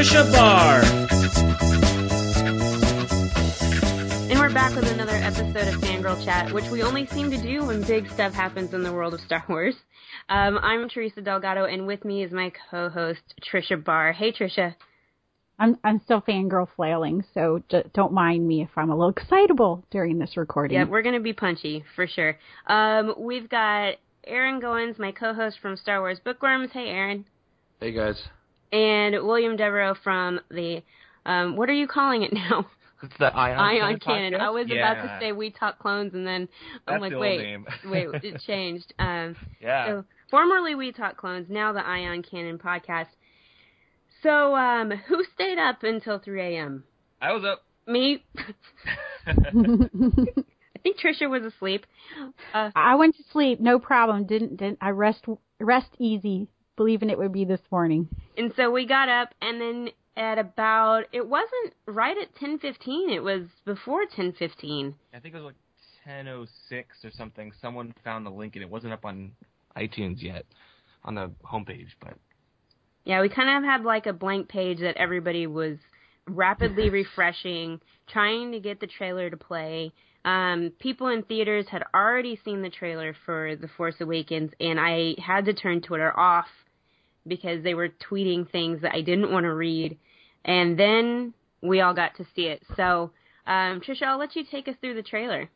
Trisha Barr. And we're back with another episode of Fangirl Chat, which we only seem to do when big stuff happens in the world of Star Wars. Um, I'm Teresa Delgado, and with me is my co-host Trisha Barr. Hey, Trisha. I'm I'm still fangirl flailing, so d- don't mind me if I'm a little excitable during this recording. Yeah, we're gonna be punchy for sure. Um, we've got Aaron Goins, my co-host from Star Wars Bookworms. Hey, Aaron. Hey guys. And William Devereaux from the um, what are you calling it now? It's the Ion, Ion Cannon. Cannon. I was yeah. about to say We Talk Clones, and then I'm That's like, the wait, wait, it changed. Um, Yeah. so formerly We Talk Clones, now the Ion Cannon podcast. So, um, who stayed up until 3 a.m.? I was up. Me. I think Trisha was asleep. Uh, I went to sleep, no problem. Didn't didn't I rest rest easy, believing it would be this morning. and so we got up, and then at about it wasn't right at 10:15. It was before 10:15. I think it was like 10:06 or something. Someone found the link and it wasn't up on iTunes yet on the homepage, but Yeah, we kind of had like a blank page that everybody was rapidly refreshing, trying to get the trailer to play. Um, people in theaters had already seen the trailer for The Force Awakens, and I had to turn Twitter off because they were tweeting things that I didn't want to read. And then we all got to see it. So, um, Trisha, I'll let you take us through the trailer.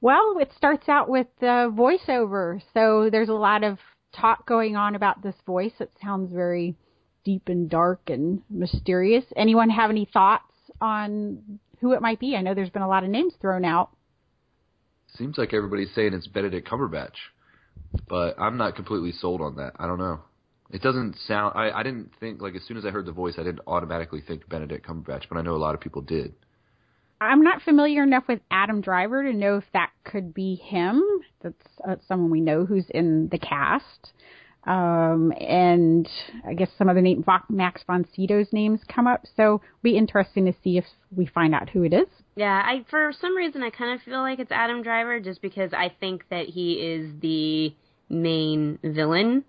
Well, it starts out with the voiceover, so there's a lot of talk going on about this voice. It sounds very deep and dark and mysterious. Anyone have any thoughts on who it might be? I know there's been a lot of names thrown out. Seems like everybody's saying it's Benedict Cumberbatch, but I'm not completely sold on that. I don't know. It doesn't sound. I, I didn't think like as soon as I heard the voice, I didn't automatically think Benedict Cumberbatch, but I know a lot of people did. I'm not familiar enough with Adam Driver to know if that could be him. That's uh, someone we know who's in the cast. Um, and I guess some other name, Max von Sydow's names come up. So it'll be interesting to see if we find out who it is. Yeah, I for some reason I kind of feel like it's Adam Driver just because I think that he is the main villain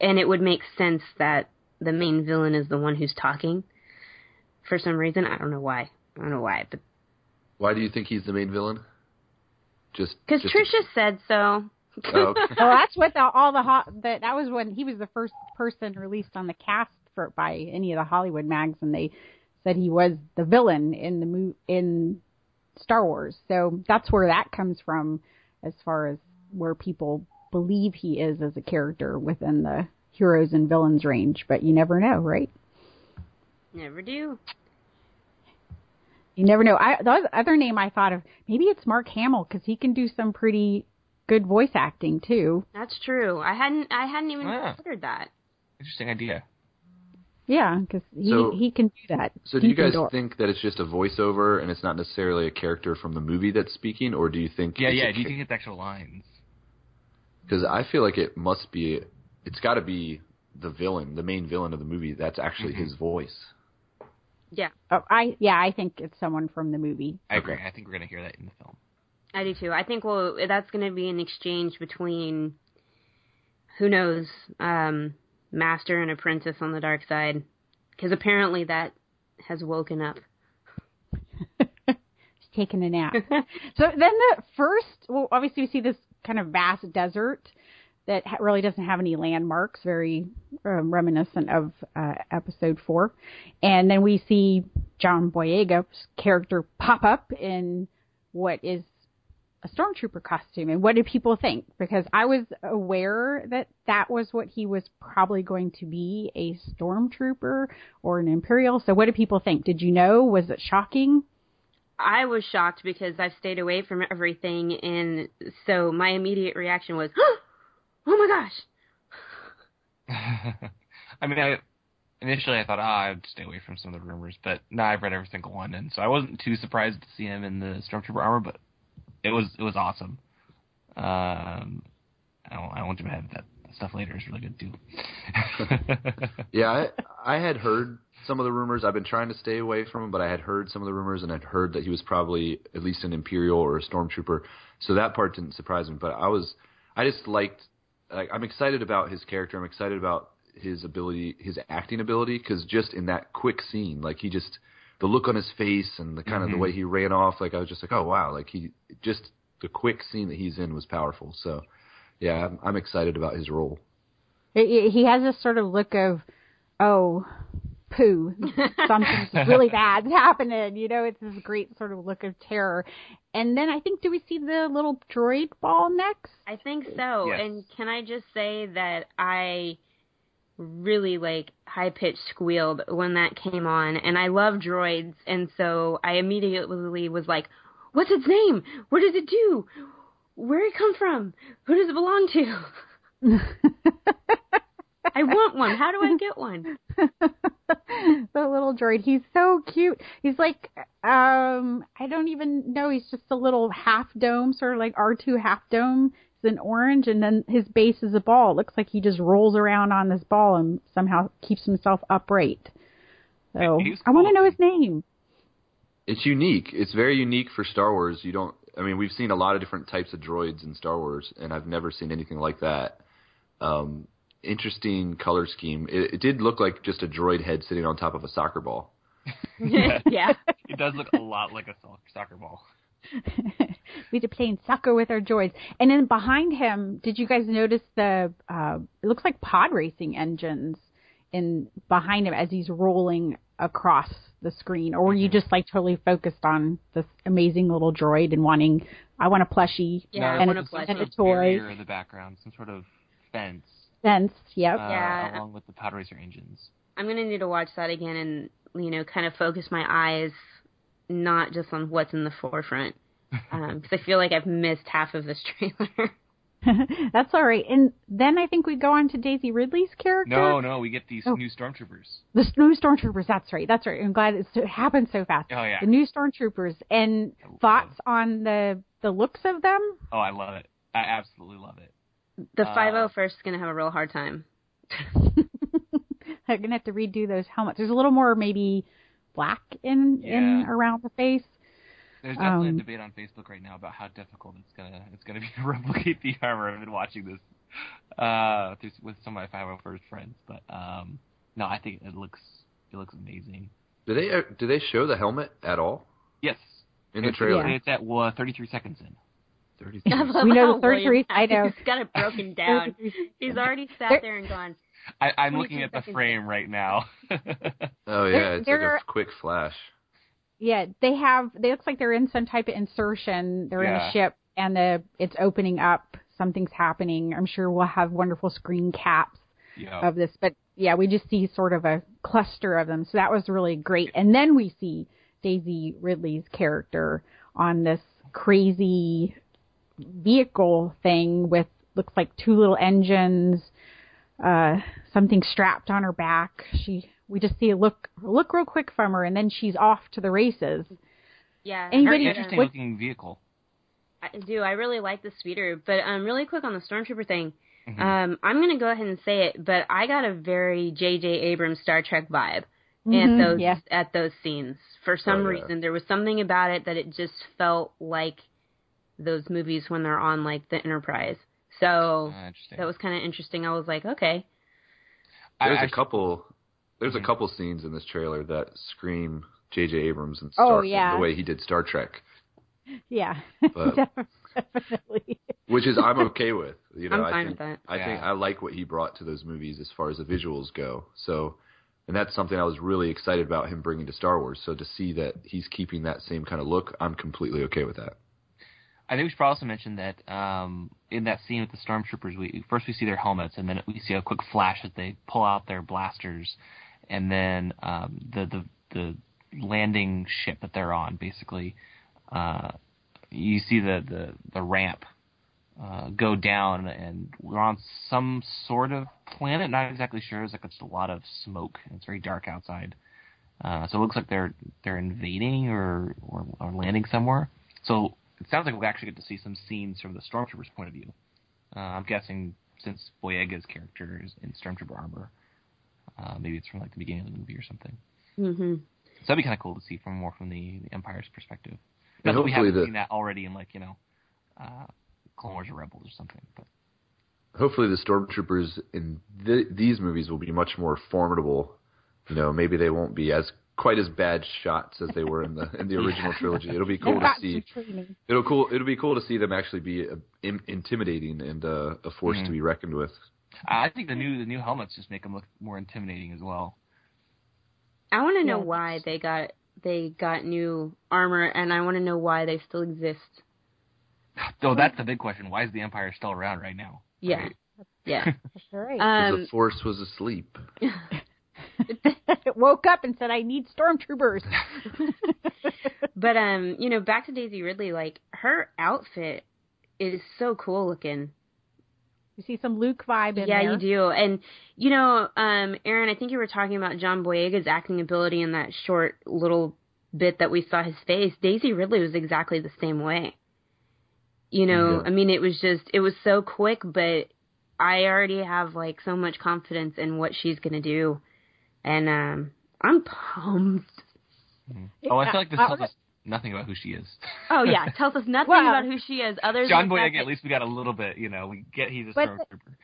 and it would make sense that the main villain is the one who's talking. For some reason, I don't know why. I don't know why, but Why do you think he's the main villain? Just cuz just- Trisha said so. Oh, okay. Well, that's what the, all the hot that that was when he was the first person released on the cast for by any of the Hollywood mags, and they said he was the villain in the mo- in Star Wars. So that's where that comes from, as far as where people believe he is as a character within the heroes and villains range. But you never know, right? Never do. You never know. I, the other name I thought of, maybe it's Mark Hamill because he can do some pretty good voice acting too. That's true. I hadn't I hadn't even Ah. considered that. interesting idea. Yeah, because he So- he can do that. So do you guys dark. think that it's just a voiceover and it's not necessarily a character from the movie that's speaking, or do you think? Yeah, it's yeah. Do you think it's actual lines? Because I feel like it must be. It's got to be the villain, the main villain of the movie. That's actually Mhm. his voice. Yeah, Oh, I yeah, I think it's someone from the movie. I agree. I think we're gonna hear that in the film. I do too. I think well that's going to be an exchange between who knows, um, master and apprentice on the dark side, because apparently that has woken up. He's taking a nap. so then the first, well, obviously we see this kind of vast desert that really doesn't have any landmarks, very um, reminiscent of uh, episode four. And then we see John Boyega's character pop up in what is a stormtrooper costume. And what did people think? Because I was aware that that was what he was probably going to be a stormtrooper or an imperial. So what did people think? Did you know? Was it shocking? I was shocked because I've stayed away from everything, and so my immediate reaction was, "Oh my gosh!" I mean, I initially I thought, ah, I'd stay away from some of the rumors, but now I've read every single one, and so I wasn't too surprised to see him in the stormtrooper armor, but it was it was awesome. Um, I don't, I want to ahead. That stuff later is really good too. Yeah, I, I had heard some of the rumors. I've been trying to stay away from but I had heard some of the rumors, and I'd heard that he was probably at least an Imperial or a Stormtrooper. So that part didn't surprise me. But I was, I just liked like I'm excited about his character. I'm excited about his ability, his acting ability, because just in that quick scene, like he just the look on his face and the kind of Mhm. the way he ran off, like I was just like, oh wow, like he just the quick scene that he's in was powerful. So yeah, I'm, I'm excited about his role. He he has this sort of look of, oh, poo, something's really bad's happening. You know, it's this great sort of look of terror. And then I think, do we see the little droid ball next? I think so. Yes. And can I just say that I really like high pitched squealed when that came on and I love droids and so I immediately was like, What's its name? What does it do? Where did it come from? Who does it belong to? I want one. How do I get one? the little droid. He's so cute. He's like, um, I don't even know. He's just a little half dome, sort of like R2 half dome. It's an orange, and then his base is a ball. It looks like he just rolls around on this ball and somehow keeps himself upright. So He's I want to know his name. It's unique. It's very unique for Star Wars. You don't. I mean, we've seen a lot of different types of droids in Star Wars, and I've never seen anything like that. Um, interesting color scheme. It, it did look like just a droid head sitting on top of a soccer ball. yeah. It does look a lot like a soccer ball. We'd be playing soccer with our droids. And then behind him, did you guys notice the? Uh, it looks like pod racing engines in behind him as he's rolling across the screen, or were you just like totally focused on this amazing little droid and wanting? I want a plushie. Yeah, I and want a, a plushie. and a toy. barrier in the background, some sort of fence, Fence. Yep. uh, Yeah. along with the pod racer engines. I'm gonna need to watch that again and you know kind of focus my eyes not just on what's in the forefront because I feel like I've missed half of this trailer. That's all right. And then I think we go on to Daisy Ridley's character. No, no, we get these Oh. new stormtroopers. The new stormtroopers. That's right. That's right. I'm glad it's, it happened so fast. Oh yeah. The new stormtroopers and thoughts on the the looks of them. Oh, I love it. I absolutely love it. The Uh, five O first is gonna have a real hard time. I'm gonna have to redo those helmets. There's a little more maybe black in in around the face. There's definitely Um, a debate on Facebook right now about how difficult it's gonna it's gonna be to replicate the armor. I've been watching this uh through, with some of my 501st friends, but um no, I think it looks it looks amazing. Do they uh, do they show the helmet at all Yes, in the it's, trailer? It's at uh, 33 seconds in. Thirty. I We know how the surgery- William I know. He's got it broken down. He's already sat There- there and gone. I, I'm looking at the frame right now. Oh yeah, There- it's there like are- a quick flash. Yeah, they have. They looks like they're in some type of insertion. They're in a ship, and the it's opening up. Something's happening. I'm sure we'll have wonderful screen caps yeah. of this, but yeah, we just see sort of a cluster of them. So that was really great. And then we see Daisy Ridley's character on this crazy vehicle thing with looks like two little engines, uh, something strapped on her back. She we just see a look look real quick from her, and then she's off to the races. Yeah. Anybody- Very and, interesting um, looking vehicle. I do. I really like the speeder, but um, really quick on the stormtrooper thing. Mhm. Um, I'm gonna go ahead and say it, but I got a very J.J. Abrams Star Trek vibe Mhm, at those yeah. at those scenes. For some Oh, yeah. reason, there was something about it that it just felt like those movies when they're on like the Enterprise. So Uh, that was kind of interesting. I was like, okay, There's I- a couple. There's Mhm. a couple scenes in this trailer that scream J.J. Abrams and Oh, yeah. the way he did Star Trek, Yeah, But- definitely. which is I'm okay with. You know, I'm I fine think with that. I think I like what he brought to those movies as far as the visuals go. So, and that's something I was really excited about him bringing to Star Wars. So to see that he's keeping that same kind of look, I'm completely okay with that. I think we should probably also mention that um, in that scene with the stormtroopers, we first we see their helmets, and then we see a quick flash as they pull out their blasters, and then um, the the the landing ship that they're on, basically, uh, you see the the the ramp uh, go down, and we're on some sort of planet. Not exactly sure. It's like it's a lot of smoke. and It's very dark outside. Uh, so it looks like they're they're invading or, or or landing somewhere. So it sounds like we'll actually get to see some scenes from the stormtrooper's point of view. Uh, I'm guessing since Boyega's character is in stormtrooper armor, uh, maybe it's from like the beginning of the movie or something. hmm So that'd be kind of cool to see from more from the, the Empire's perspective. Not And that we haven't the- seen that already in like you know, uh, Clone Wars or Rebels or something. But hopefully the stormtroopers in th- these movies will be much more formidable. You know, maybe they won't be as quite as bad shots as they were in the in the original trilogy. It'll be cool to see. It'll cool. It'll be cool to see them actually be uh, in, intimidating and uh, a force Mhm. to be reckoned with. I think the new the new helmets just make them look more intimidating as well. I want to know Yeah. why they got they got new armor, and I want to know why they still exist. So that's the big question. Why is the Empire still around right now? Yeah, Right? yeah. That's right. 'Cause Um, the force was asleep. It woke up and said, "I need stormtroopers." but um, you know, back to Daisy Ridley. Like her outfit is so cool looking. you see some Luke vibe in yeah, there. you do. And you know, um, Aaron, I think you were talking about John Boyega's acting ability in that short little bit that we saw his face. Daisy Ridley was exactly the same way. You know, Yeah. I mean, it was just it was so quick, but I already have like so much confidence in what she's gonna do, and um, I'm pumped. Oh, I feel like this Uh, tells us nothing about who she is. Oh yeah, tells us nothing Well, about who she is. Other John than the fact Boyega, at least we got a little bit. You know, we get he's a But- stormtrooper.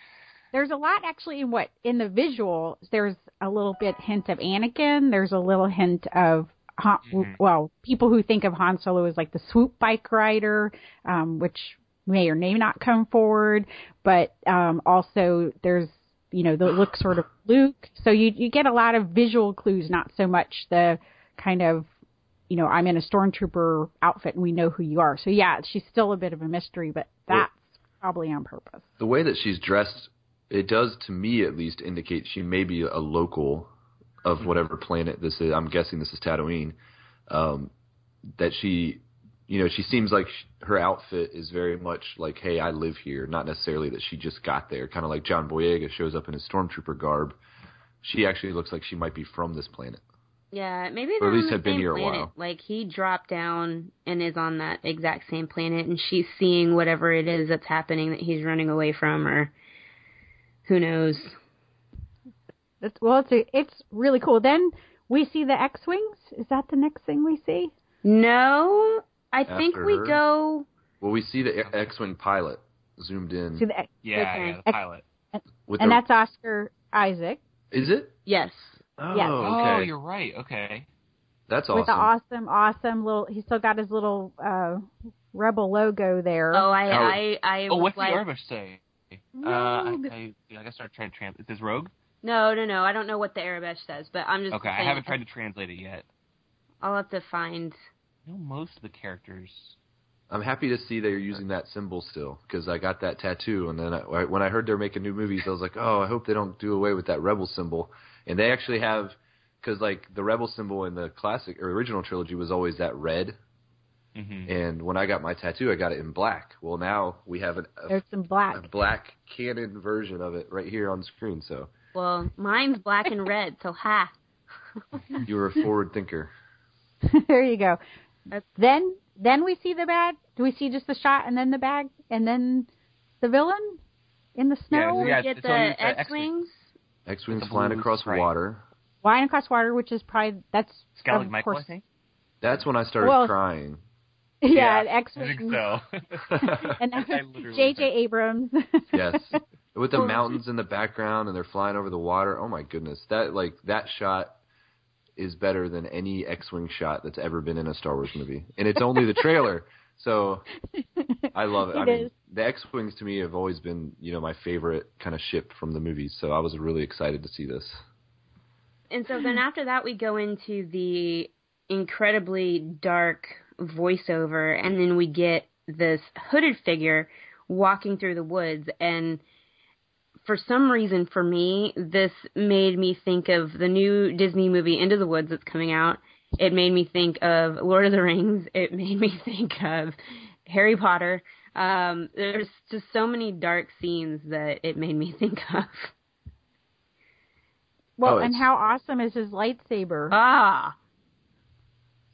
There's a lot actually in what in the visual. There's a little bit hint of Anakin. There's a little hint of Han, Mhm. well, people who think of Han Solo as like the swoop bike rider, um, which may or may not come forward. But um, also there's you know the look sort of Luke. So you you get a lot of visual clues, not so much the kind of you know I'm in a stormtrooper outfit and we know who you are. So yeah, she's still a bit of a mystery, but Well- that's probably on purpose. The way that she's dressed, it does to me at least indicate she may be a local of whatever planet this is. I'm guessing this is Tatooine. Um, that she, you know, she seems like sh her outfit is very much like, hey, I live here, not necessarily that she just got there. Kind of like John Boyega shows up in his stormtrooper garb. She actually looks like she might be from this planet. Yeah, maybe Or they're at least on the had been same here a while. Like he dropped down and is on that exact same planet, and she's seeing whatever it is that's happening that he's running away from, or who knows. That's, well, it's a, it's really cool. Then we see the X-wings. Is that the next thing we see? No, I think we her? go. Well, we see the X-wing pilot zoomed in See the X- Yeah, Okay. yeah, the pilot. with and the, that's Oscar Isaac is it? Yes. Oh, Yes. Oh, okay. you're right. Okay. That's awesome. with the awesome. awesome, awesome little. He's still got his little uh, rebel logo there. Oh, I, Oh. I, I. Oh, was what's like, the Aurebesh say? Uh, I, Rogue. I, I guess I'm trying to translate. Is this Rogue. No, no, no. I don't know what the Aurebesh says, but I'm just. Okay, I haven't tried to translate it yet. I'll have to find. I know most of the characters. I'm happy to see they're using that symbol still because I got that tattoo, and then I, when I heard they're making new movies, I was like, oh, I hope they don't do away with that rebel symbol. And they actually have, because like the rebel symbol in the classic or original trilogy was always that red, hmm and when I got my tattoo, I got it in black. Well, now we have an, a, There's some black. a black canon version of it right here on screen. So Well, mine's black and red, so ha. you were a forward thinker. there you go. That's- Then then we see the bag. Do we see just the shot and then the bag and then the villain in the snow? Yeah, we get the the X wings. X-wings flying across stripe. water. Flying across water, which is probably that's Skellig of Michael, course. I think. That's when I started Well, crying. Yeah, X I think Wing. so. And I literally J.J. Abrams. yes. With the mountains in the background and they're flying over the water. Oh my goodness. That like that shot is better than any X-wing shot that's ever been in a Star Wars movie. And it's only the trailer. So I love it. I It mean, is. the X-wings to me have always been, you know, my favorite kind of ship from the movies. So I was really excited to see this. And so then after that, we go into the incredibly dark voiceover, and then we get this hooded figure walking through the woods. And for some reason, for me, this made me think of the new Disney movie Into the Woods that's coming out. It made me think of Lord of the Rings. It made me think of Harry Potter. Um, there's just so many dark scenes that it made me think of. well, Oh, and how awesome is his lightsaber? Ah.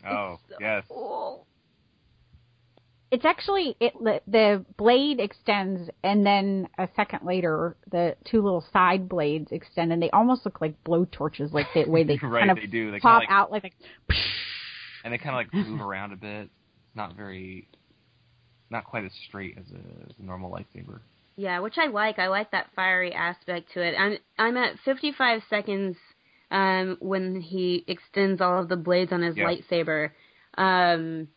Oh, It's so yes. cool. It's actually it the- the blade extends and then a second later the two little side blades extend and they almost look like blow torches like the way they right, kind of they do. They pop like, out like, like and they kind of like move around a bit. It's not very, not quite as straight as a, as a normal lightsaber. Yeah, which I like. I like that fiery aspect to it. I'm I'm at 55 seconds um, when he extends all of the blades on his Yeah. lightsaber, um,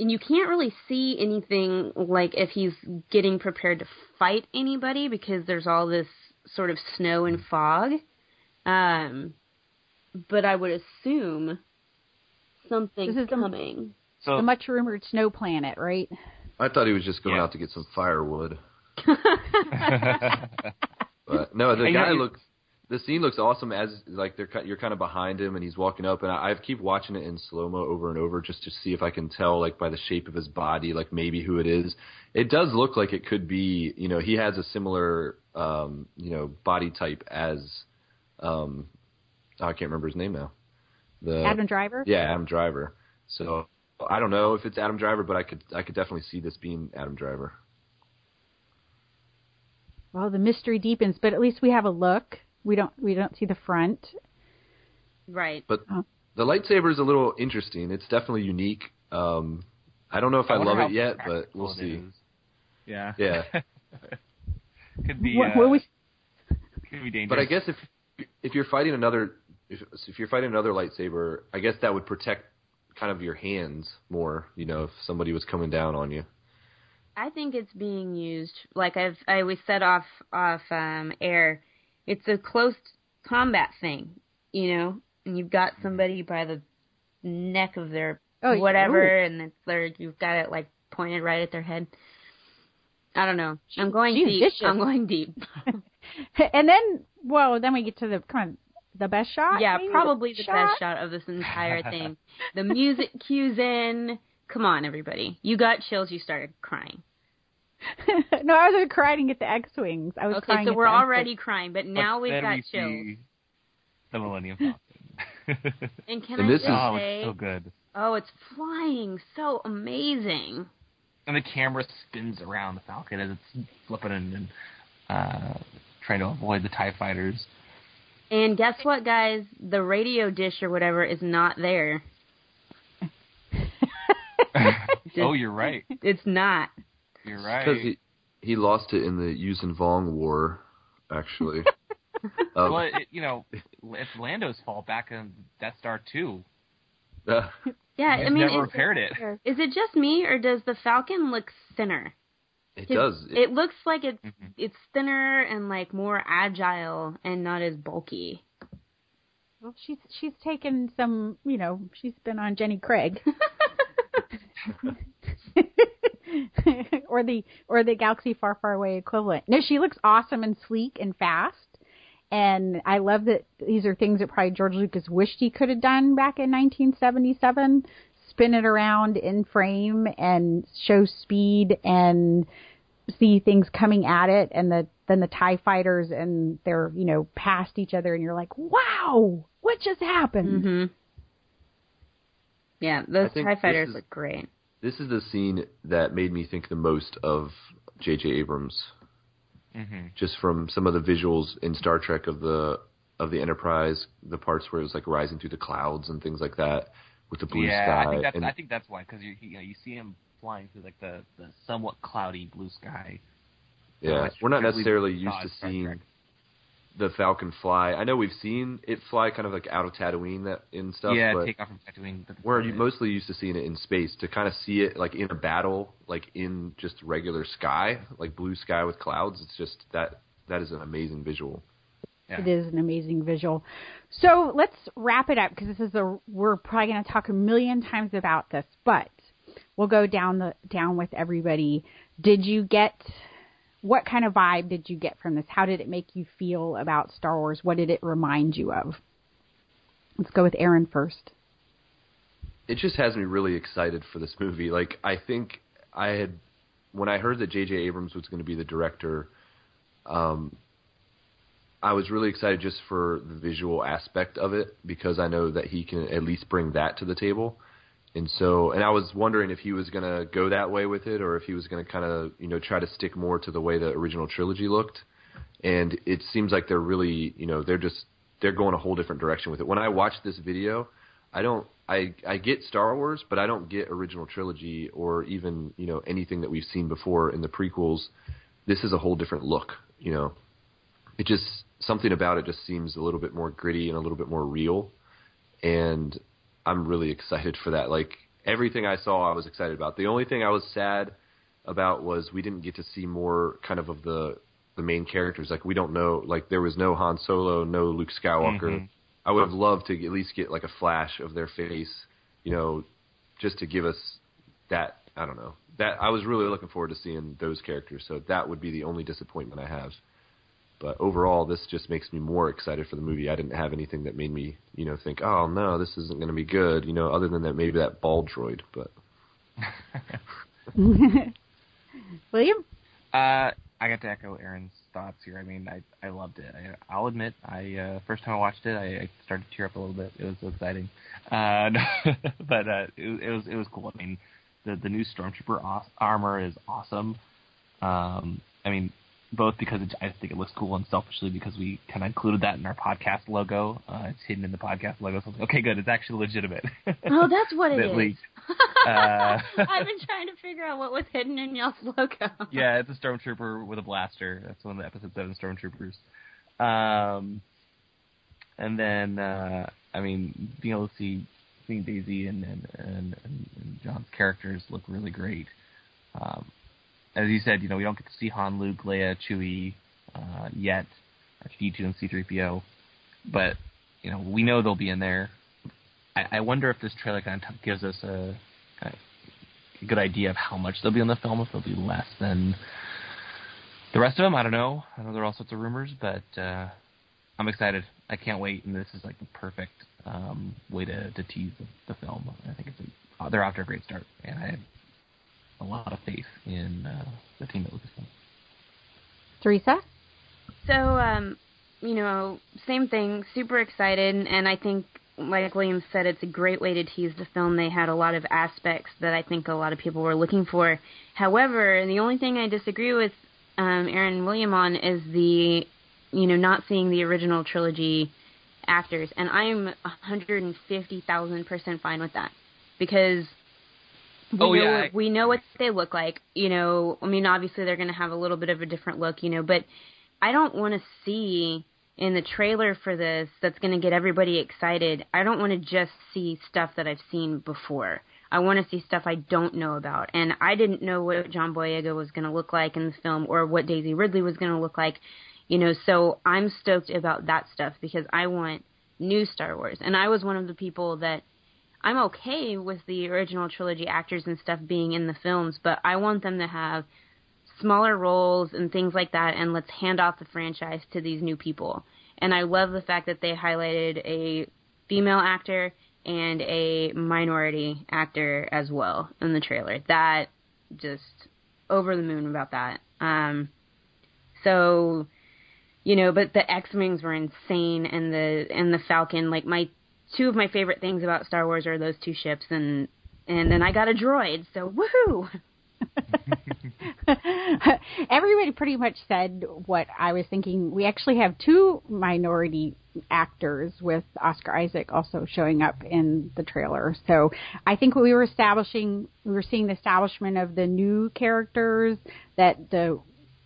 and you can't really see anything like if he's getting prepared to fight anybody because there's all this sort of snow and fog. Um, but I would assume something's This is the- coming. So the much rumored snow planet, right? I thought he was just going Yeah. out to get some firewood. But no, the And you know, guy looks. The scene looks awesome as like they're you're kind of behind him and he's walking up and I, I keep watching it in slow mo over and over just to see if I can tell like by the shape of his body like maybe who it is. It does look like it could be you know he has a similar um, you know body type as um, oh, I can't remember his name now. The Adam Driver. yeah Adam Driver. So I don't know if it's Adam Driver, but I could I could definitely see this being Adam Driver. Well, the mystery deepens, but at least we have a look. We don't we don't see the front. Right. But Oh. the lightsaber is a little interesting. It's definitely unique. Um, I don't know if I, wonder love it yet, but we'll see. is. Yeah. Yeah. could be. What- uh, what was- could be dangerous. But I guess if if you're fighting another if, if you're fighting another lightsaber, I guess that would protect kind of your hands more. You know, if somebody was coming down on you. I think it's being used like I've I always said off off um air. It's a close combat thing, you know, and you've got somebody by the neck of their Oh, whatever, ooh. and it's there you've got it like pointed right at their head. I don't know. I'm going she's deep. vicious. I'm going deep. and then, well, then we get to the kind of the best shot. yeah, maybe? probably the shot? best shot of this entire thing. the music cues in. Come on, everybody. You got chills. You started crying. no, I was gonna cry and get the X wings. I was Okay, crying so we're the X-wings. already crying, but But now we've then got we chills. see the Millennium Falcon. And can And I this just is- oh, say, it's so good. oh, it's flying so amazing. And the camera spins around the Falcon as it's flipping and, and uh, trying to avoid the Tie Fighters. And guess what, guys? The radio dish or whatever is not there. oh, you're right. It's not. You're right. Because he he lost it in the Yuuzhan Vong War, actually. Um, well, it, you know, it's Lando's fault back in Death Star 2. uh, Yeah, He's I mean, never is, repaired it. is it just me or does the Falcon look thinner? it His- does. It, It looks like it's Mhm. it's thinner and like more agile and not as bulky. Well, she's she's taken some, you know, she's been on Jenny Craig. or the or the Galaxy Far Far Away equivalent. No, she looks awesome and sleek and fast. And I love that these are things that probably George Lucas wished he could have done back in 1977. Spin it around in frame and show speed and see things coming at it and the then the tie fighters and they're you know past each other and you're like wow what just happened Mm-hmm. Yeah, those Tie Fighters is- look great. This is the scene that made me think the most of J.J. Abrams. hmm just from some of the visuals in Star Trek of the of the Enterprise, the parts where it was like rising through the clouds and things like that with the blue yeah, sky. I think that's and, I think that's why because you you, know, you see him flying through like the, the somewhat cloudy blue sky. yeah, we're not necessarily used to seeing. The Falcon fly. I know we've seen it fly kind of like out of Tatooine that in stuff, yeah, but take off from Tatooine. but- we're mostly used to seeing it in space. To kind of see it like in a battle, like in just regular sky, like blue sky with clouds. It's just that that is an amazing visual. Yeah. it is an amazing visual so let's wrap it up because this is a we're probably going to talk a million times about this but we'll go down the down with everybody did you get what kind of vibe did you get from this how did it make you feel about star wars what did it remind you of let's go with aaron first it just has me really excited for this movie. Like I think I had when I heard that J.J. Abrams was going to be the director, um, I was really excited just for the visual aspect of it because I know that he can at least bring that to the table. And so, and I was wondering if he was going to go that way with it, or if he was going to kind of, you know, try to stick more to the way the original trilogy looked. And it seems like they're really, you know, they're just they're going a whole different direction with it. When I watched this video, I don't I I get Star Wars, but I don't get original trilogy or even, you know, anything that we've seen before in the prequels. this is a whole different look. You know, it just something about it just seems a little bit more gritty and a little bit more real, and I'm really excited for that. Like everything I saw, I was excited about. The only thing I was sad about was we didn't get to see more kind of of the the main characters. Like we don't know, like there was no Han Solo, no Luke Skywalker. Mhm. I would have loved to at least get like a flash of their face, you know, just to give us that. I don't know. That I was really looking forward to seeing those characters. So that would be the only disappointment I have. But overall, this just makes me more excited for the movie. I didn't have anything that made me, you know, think, oh no, this isn't going to be good. You know, other than that, maybe that ball droid. But William? Uh, I got to echo Aaron's thoughts here. I mean, I I loved it. I, I'll admit, I uh, first time I watched it, I, I started to tear up a little bit. It was so exciting, uh, but uh, it, it was it was cool. I mean, the the new stormtrooper os- armor is awesome. Um, I mean, both because it, I think it looks cool and selfishly because we kind of included that in our podcast logo. Uh, it's hidden in the podcast logo. So like, okay, good. It's actually legitimate. Oh, that's what it is. Uh, I've been trying to figure out what was hidden in y'all's logo. yeah, it's a stormtrooper with a blaster. That's one of the episode seven stormtroopers. Um, and then uh, I mean, being able to see seeing Daisy and and, and, and John's characters look really great. Um, as you said, you know, we don't get to see Han, Luke, Leia, Chewie uh, yet, R2D2 and C3PO, but you know, we know they'll be in there. I, I wonder if this trailer kind of gives us a, a good idea of how much they'll be in the film. If they'll be less than the rest of them, I don't know. I know there are all sorts of rumors, but uh, I'm excited. I can't wait, and this is like the perfect um, way to, to tease the, the film. I think it's a, they're off to a great start, and I a lot of faith in uh, the team at Lucasfilm. Teresa? So, um, you know, same thing. Super excited, and I think, like William said, it's a great way to tease the film. They had a lot of aspects that I think a lot of people were looking for. However, the only thing I disagree with um, Aaron William on is the, you know, not seeing the original trilogy actors, and I'm 150,000 percent fine with that because we Oh, know yeah, we know what they look like. You know, I mean, obviously they're going to have a little bit of a different look, you know, but I don't want to see in the trailer for this that's going to get everybody excited. I don't want to just see stuff that I've seen before. I want to see stuff I don't know about. And I didn't know what John Boyega was going to look like in the film or what Daisy Ridley was going to look like. You know, so I'm stoked about that stuff because I want new Star Wars. And I was one of the people that I'm okay with the original trilogy actors and stuff being in the films, but I want them to have smaller roles and things like that and let's hand off the franchise to these new people. And I love the fact that they highlighted a female actor and a minority actor as well in the trailer. That just over the moon about that. Um so you know, but the X-wings were insane and the and the Falcon like my two of my favorite things about Star Wars are those two ships and and then I got a droid. So woohoo. Everybody pretty much said what I was thinking. We actually have two minority actors with Oscar Isaac also showing up in the trailer. So I think we were establishing, we were seeing the establishment of the new characters that the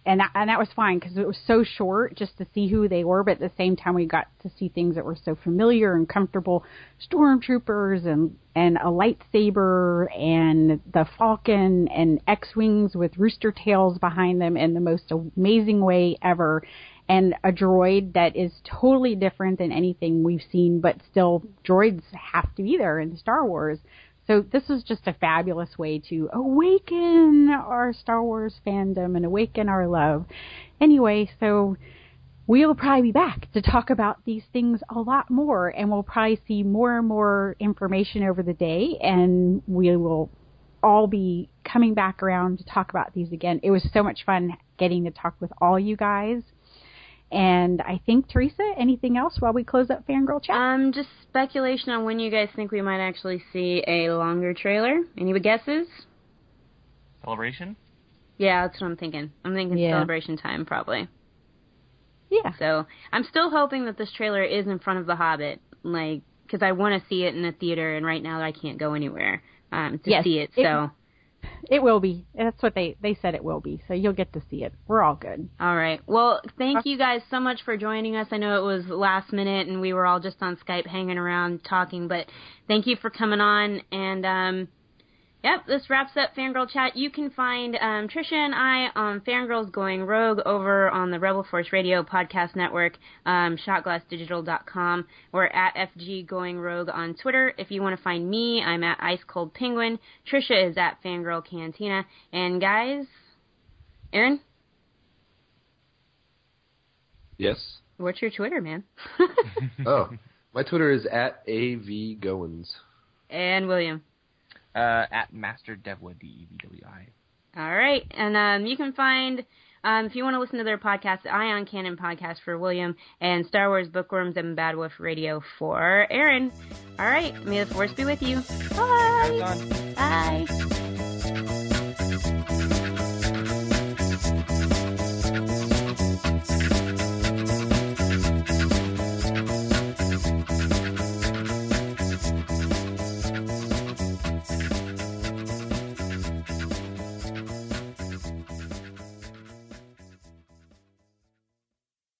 and that, and that was fine because it was so short just to see who they were, but at the same time we got to see things that were so familiar and comfortable, stormtroopers and and a lightsaber and the Falcon and X-wings with rooster tails behind them in the most amazing way ever, and a droid that is totally different than anything we've seen, but still droids have to be there in Star Wars. So this is just a fabulous way to awaken our Star Wars fandom and awaken our love. Anyway, so we'll probably be back to talk about these things a lot more and we'll probably see more and more information over the day and we will all be coming back around to talk about these again. It was so much fun getting to talk with all you guys. And I think Teresa, anything else while we close up Fangirl Chat? Um, just speculation on when you guys think we might actually see a longer trailer. Any guesses? Celebration? Yeah, that's what I'm thinking. I'm thinking Yeah. celebration time probably. yeah. So I'm still hoping that this trailer is in front of The Hobbit, like because I want to see it in a theater, and right now I can't go anywhere um, to Yes, see it. it- So It will be. That's what they they said it will be. So you'll get to see it. We're all good. All right. Well, thank you guys so much for joining us. I know it was last minute and we were all just on Skype hanging around talking, but thank you for coming on and um Yep, this wraps up Fangirl Chat. You can find um, Trisha and I on Fangirls Going Rogue over on the Rebel Force Radio Podcast Network, um, shotglassdigital.com. We're at FG Going Rogue on Twitter. If you want to find me, I'm at Ice Cold Penguin. Trisha is at Fangirl Cantina. And guys, Aaron? Yes. What's your Twitter, man? oh, my Twitter is at avgoins. And William? Uh, at Master Devwa, D-E-V-W-I. All right. And um, you can find, um, if you want to listen to their podcast, the Ion Cannon podcast for William and Star Wars Bookworms and Bad Wolf Radio for Aaron. All right. May the Force be with you. Bye. Bye.